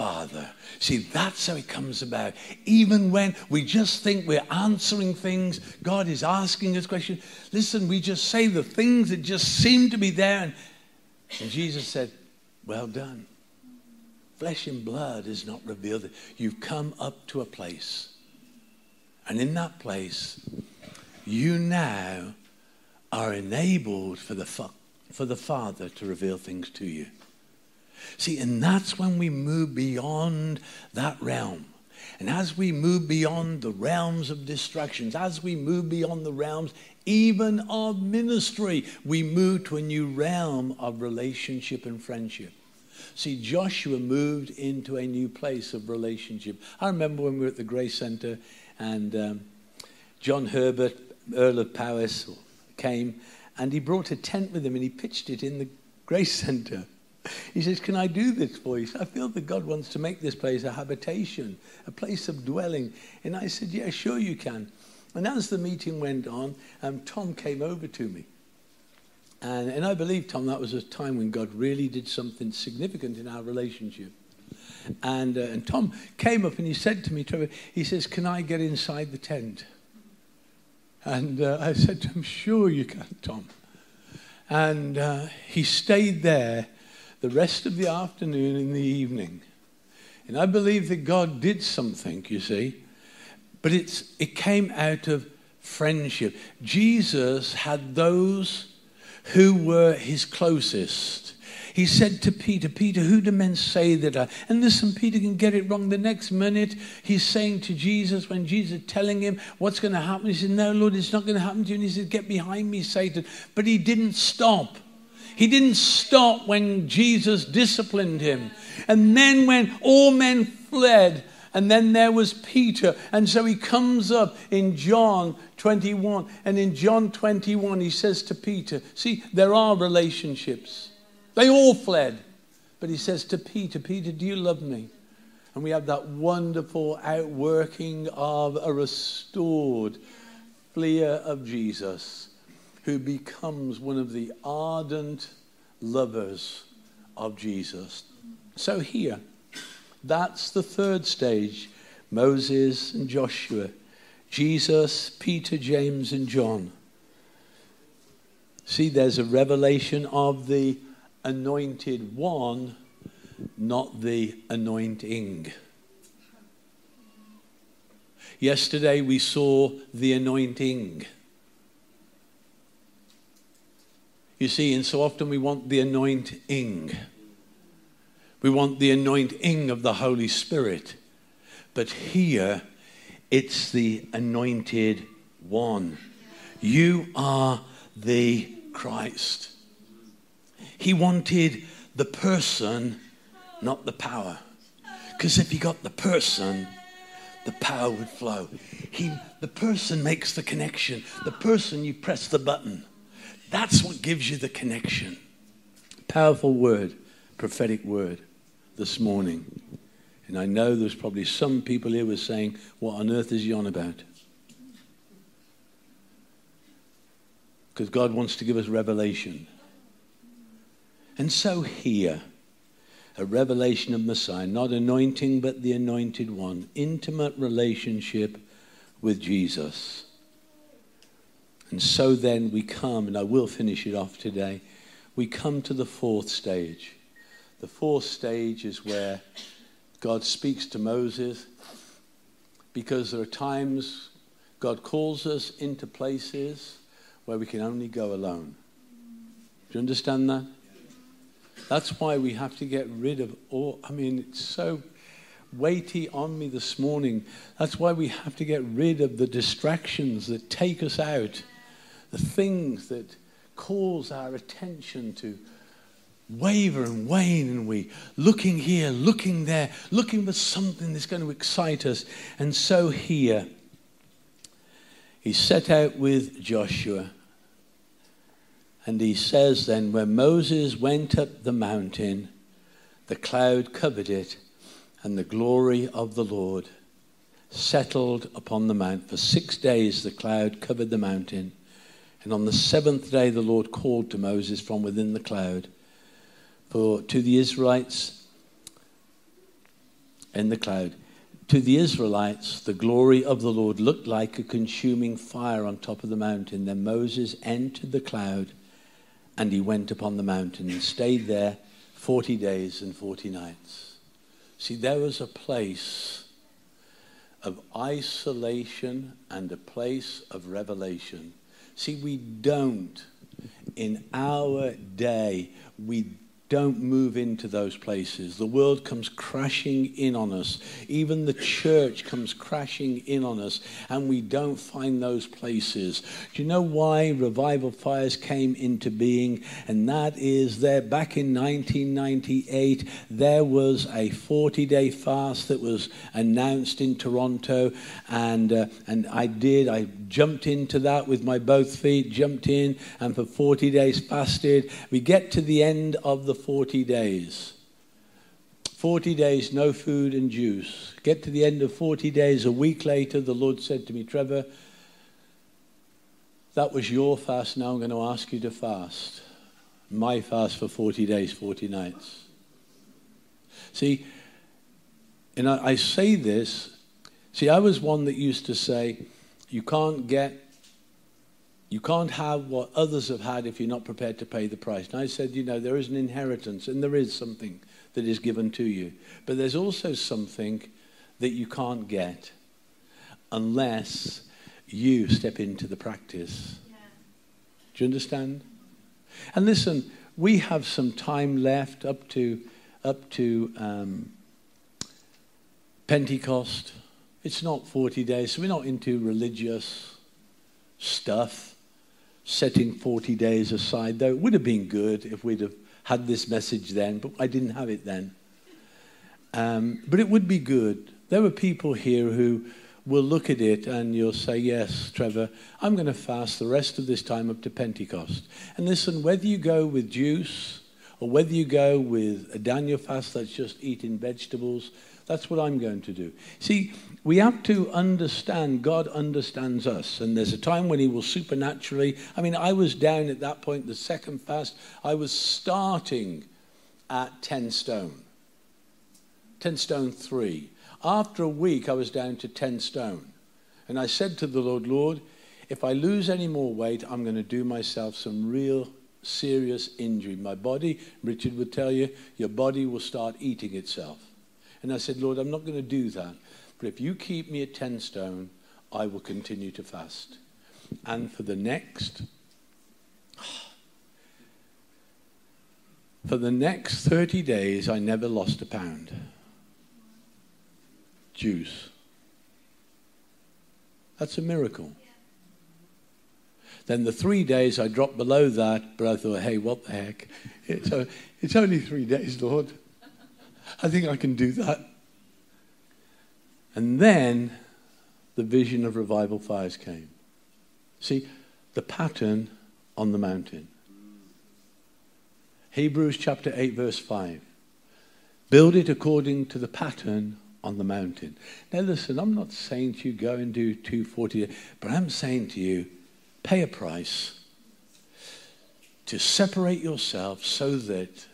Speaker 3: Father. See, that's how it comes about. Even when we just think we're answering things, God is asking us questions. Listen, we just say the things that just seem to be there. And, and Jesus said, Well done. Flesh and blood is not revealed. You've come up to a place. And in that place, you now are enabled for the, for the Father to reveal things to you. See, and that's when we move beyond that realm. And as we move beyond the realms of distractions, as we move beyond the realms even of ministry, we move to a new realm of relationship and friendship. See, Joshua moved into a new place of relationship. I remember when we were at the Grace Center and um, John Herbert, Earl of Powys, came and he brought a tent with him and he pitched it in the Grace Center. He says, Can I do this for you? I feel that God wants to make this place a habitation, a place of dwelling. And I said, Yeah, sure you can. And as the meeting went on, um, Tom came over to me. And, and I believe, Tom, that was a time when God really did something significant in our relationship. And, uh, and Tom came up and he said to me, Trevor, he says, Can I get inside the tent? And uh, I said him, Sure you can, Tom. And uh, he stayed there the rest of the afternoon and the evening. And I believe that God did something, you see. But it's, it came out of friendship. Jesus had those who were his closest. He said to Peter, Peter, who do men say that I? And listen, Peter can get it wrong. The next minute, he's saying to Jesus, when Jesus is telling him what's going to happen, he said, No, Lord, it's not going to happen to you. And he said, Get behind me, Satan. But he didn't stop. He didn't stop when Jesus disciplined him. And then, when all men fled, and then there was Peter. And so he comes up in John 21. And in John 21, he says to Peter, See, there are relationships. They all fled. But he says to Peter, Peter, do you love me? And we have that wonderful outworking of a restored fleer of Jesus who becomes one of the ardent lovers of Jesus. So here, that's the third stage Moses and Joshua, Jesus, Peter, James, and John. See, there's a revelation of the anointed one, not the anointing. Yesterday we saw the anointing. You see, and so often we want the anointing. We want the anointing of the Holy Spirit. But here, it's the anointed one. You are the Christ. He wanted the person, not the power. Because if he got the person, the power would flow. He, the person makes the connection. The person, you press the button. That's what gives you the connection. Powerful word, prophetic word this morning. And I know there's probably some people here were saying, What on earth is he on about? Because God wants to give us revelation. And so here, a revelation of Messiah, not anointing, but the anointed one, intimate relationship with Jesus. And so then we come, and I will finish it off today. We come to the fourth stage. The fourth stage is where God speaks to Moses because there are times God calls us into places where we can only go alone. Do you understand that? That's why we have to get rid of all. I mean, it's so weighty on me this morning. That's why we have to get rid of the distractions that take us out, the things that cause our attention to waver and wane, and we looking here, looking there, looking for something that's going to excite us. And so here, he set out with Joshua. And he says then, when Moses went up the mountain, the cloud covered it, and the glory of the Lord settled upon the mount. For six days the cloud covered the mountain. And on the seventh day the Lord called to Moses from within the cloud. For to the Israelites in the cloud, to the Israelites, the glory of the Lord looked like a consuming fire on top of the mountain. Then Moses entered the cloud and he went upon the mountain and stayed there 40 days and 40 nights. See, there was a place of isolation and a place of revelation. See, we don't, in our day, we don't move into those places. The world comes crashing in on us. Even the church comes crashing in on us, and we don't find those places. Do you know why revival fires came into being? And that is there back in 1998, there was a 40 day fast that was announced in Toronto, and, uh, and I did. I jumped into that with my both feet, jumped in, and for 40 days fasted. We get to the end of the 40 days. 40 days, no food and juice. Get to the end of 40 days, a week later, the Lord said to me, Trevor, that was your fast. Now I'm going to ask you to fast. My fast for 40 days, 40 nights. See, and I, I say this, see, I was one that used to say, you can't get you can't have what others have had if you're not prepared to pay the price. And I said, you know, there is an inheritance and there is something that is given to you. But there's also something that you can't get unless you step into the practice. Yeah. Do you understand? And listen, we have some time left up to up to um, Pentecost. It's not 40 days, so we're not into religious stuff setting 40 days aside, though it would have been good if we'd have had this message then, but I didn't have it then. Um, but it would be good. There were people here who will look at it and you'll say, Yes, Trevor, I'm going to fast the rest of this time up to Pentecost. And listen, whether you go with juice or whether you go with a Daniel fast that's just eating vegetables, that's what I'm going to do. See, we have to understand God understands us. And there's a time when He will supernaturally. I mean, I was down at that point, the second fast, I was starting at 10 stone, 10 stone 3. After a week, I was down to 10 stone. And I said to the Lord, Lord, if I lose any more weight, I'm going to do myself some real serious injury. My body, Richard would tell you, your body will start eating itself. And I said, Lord, I'm not going to do that. But if you keep me at 10 stone, I will continue to fast. And for the next, for the next 30 days, I never lost a pound. Juice. That's a miracle. Then the three days I dropped below that, but I thought, hey, what the heck? It's, it's only three days, Lord. I think I can do that. And then the vision of revival fires came. See, the pattern on the mountain. Hebrews chapter 8, verse 5. Build it according to the pattern on the mountain. Now, listen, I'm not saying to you go and do 240, but I'm saying to you pay a price to separate yourself so that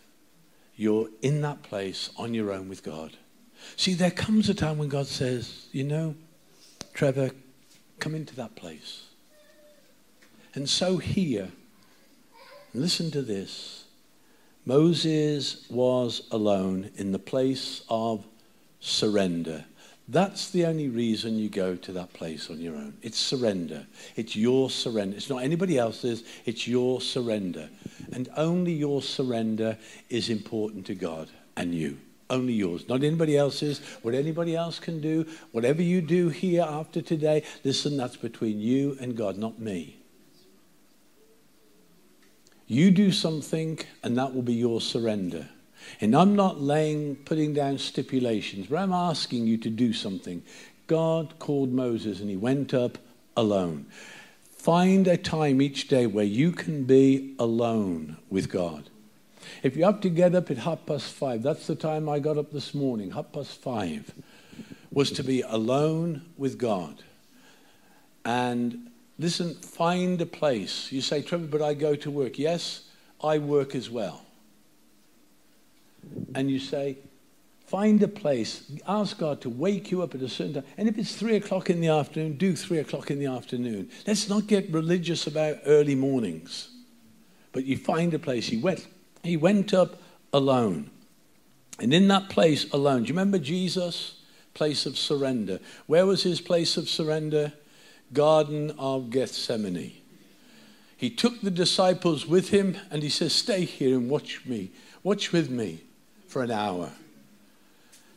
Speaker 3: you're in that place on your own with God. See, there comes a time when God says, you know, Trevor, come into that place. And so here, listen to this Moses was alone in the place of surrender. That's the only reason you go to that place on your own. It's surrender. It's your surrender. It's not anybody else's, it's your surrender. And only your surrender is important to God and you. Only yours, not anybody else's. What anybody else can do, whatever you do here after today, listen, that's between you and God, not me. You do something, and that will be your surrender. And I'm not laying, putting down stipulations, but I'm asking you to do something. God called Moses and he went up alone. Find a time each day where you can be alone with God. If you have to get up at half past five, that's the time I got up this morning, half past five, was to be alone with God. And listen, find a place. You say, Trevor, but I go to work. Yes, I work as well and you say, find a place, ask God to wake you up at a certain time. And if it's three o'clock in the afternoon, do three o'clock in the afternoon. Let's not get religious about early mornings. But you find a place. He went, he went up alone. And in that place alone, do you remember Jesus? Place of surrender. Where was his place of surrender? Garden of Gethsemane. He took the disciples with him and he says, Stay here and watch me. Watch with me for an hour.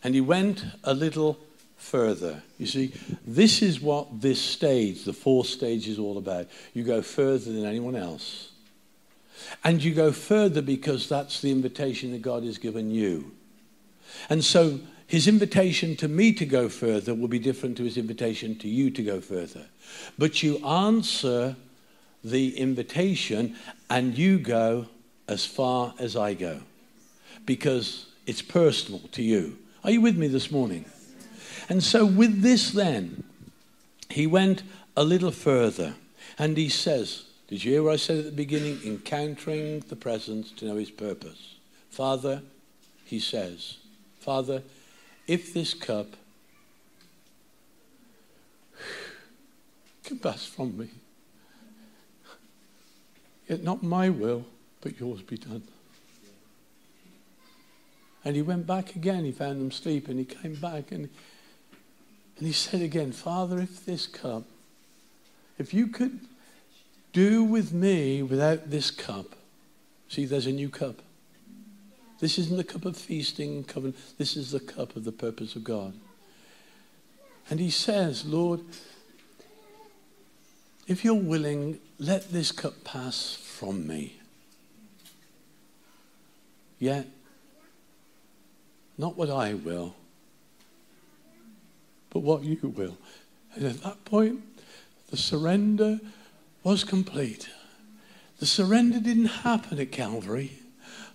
Speaker 3: And he went a little further. You see, this is what this stage, the fourth stage, is all about. You go further than anyone else. And you go further because that's the invitation that God has given you. And so his invitation to me to go further will be different to his invitation to you to go further. But you answer the invitation and you go as far as I go because it's personal to you. Are you with me this morning? And so, with this, then, he went a little further and he says, Did you hear what I said at the beginning? Encountering the presence to know his purpose. Father, he says, Father, if this cup can pass from me, yet not my will, but yours be done. And he went back again. He found them sleeping. He came back and, and he said again, Father, if this cup, if you could do with me without this cup, see, there's a new cup. This isn't the cup of feasting, covenant. This is the cup of the purpose of God. And he says, Lord, if you're willing, let this cup pass from me. Yet not what I will, but what you will. And at that point, the surrender was complete. The surrender didn't happen at Calvary.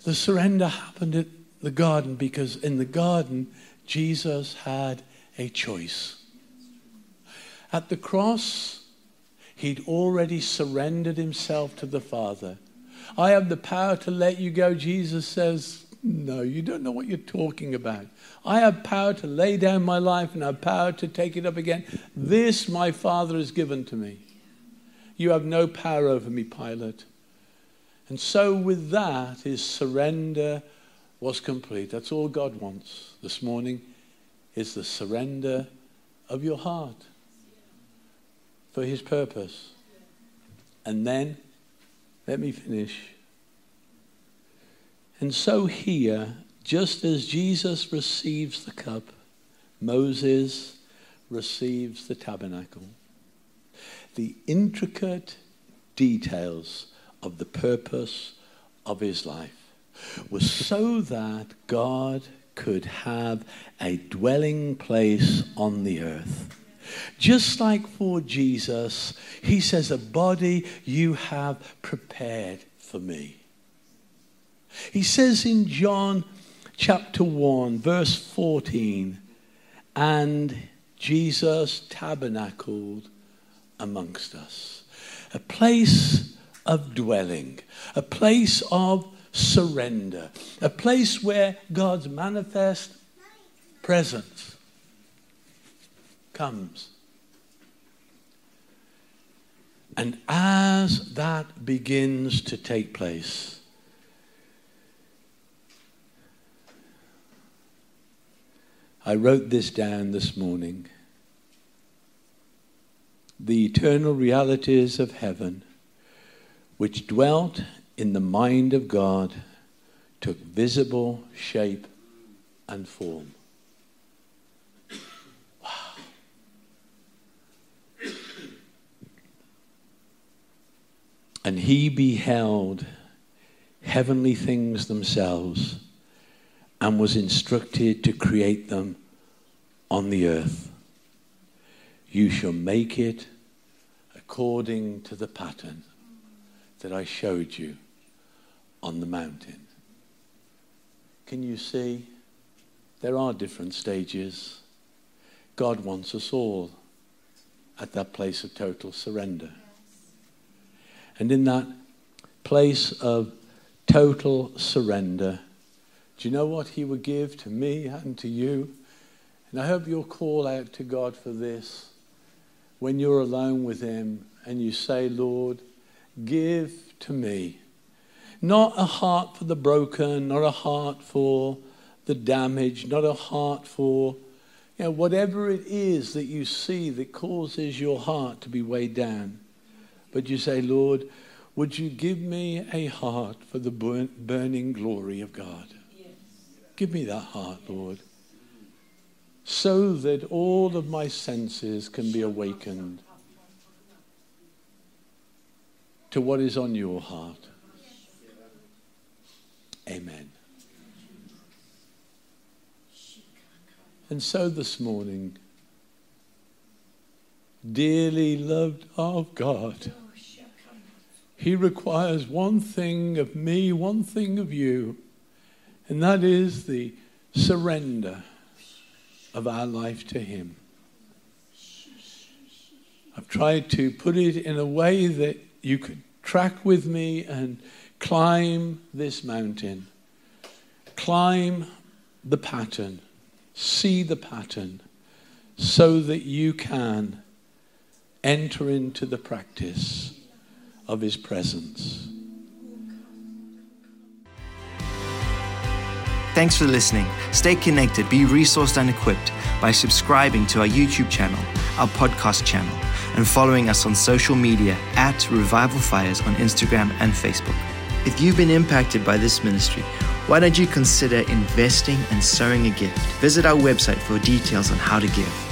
Speaker 3: The surrender happened at the garden because in the garden, Jesus had a choice. At the cross, he'd already surrendered himself to the Father. I have the power to let you go, Jesus says. No, you don't know what you're talking about. I have power to lay down my life and have power to take it up again. This my Father has given to me. You have no power over me, Pilate. And so, with that, his surrender was complete. That's all God wants this morning is the surrender of your heart for his purpose. And then, let me finish. And so here, just as Jesus receives the cup, Moses receives the tabernacle. The intricate details of the purpose of his life was so that God could have a dwelling place on the earth. Just like for Jesus, he says, A body you have prepared for me. He says in John chapter 1, verse 14, and Jesus tabernacled amongst us. A place of dwelling, a place of surrender, a place where God's manifest presence comes. And as that begins to take place, I wrote this down this morning. The eternal realities of heaven, which dwelt in the mind of God, took visible shape and form. And he beheld heavenly things themselves and was instructed to create them on the earth. You shall make it according to the pattern that I showed you on the mountain. Can you see? There are different stages. God wants us all at that place of total surrender. And in that place of total surrender, do you know what He would give to me and to you? And I hope you'll call out to God for this when you're alone with Him and you say, Lord, give to me. Not a heart for the broken, not a heart for the damaged, not a heart for you know, whatever it is that you see that causes your heart to be weighed down. But you say, Lord, would you give me a heart for the burning glory of God? Give me that heart, Lord, so that all of my senses can be awakened to what is on your heart. Amen. And so this morning, dearly loved of God, He requires one thing of me, one thing of you, and that is the surrender of our life to Him. I've tried to put it in a way that you could track with me and climb this mountain. Climb the pattern. See the pattern so that you can enter into the practice of His presence.
Speaker 1: Thanks for listening. Stay connected, be resourced and equipped by subscribing to our YouTube channel, our podcast channel, and following us on social media at Revival Fires on Instagram and Facebook. If you've been impacted by this ministry, why don't you consider investing and sowing a gift? Visit our website for details on how to give.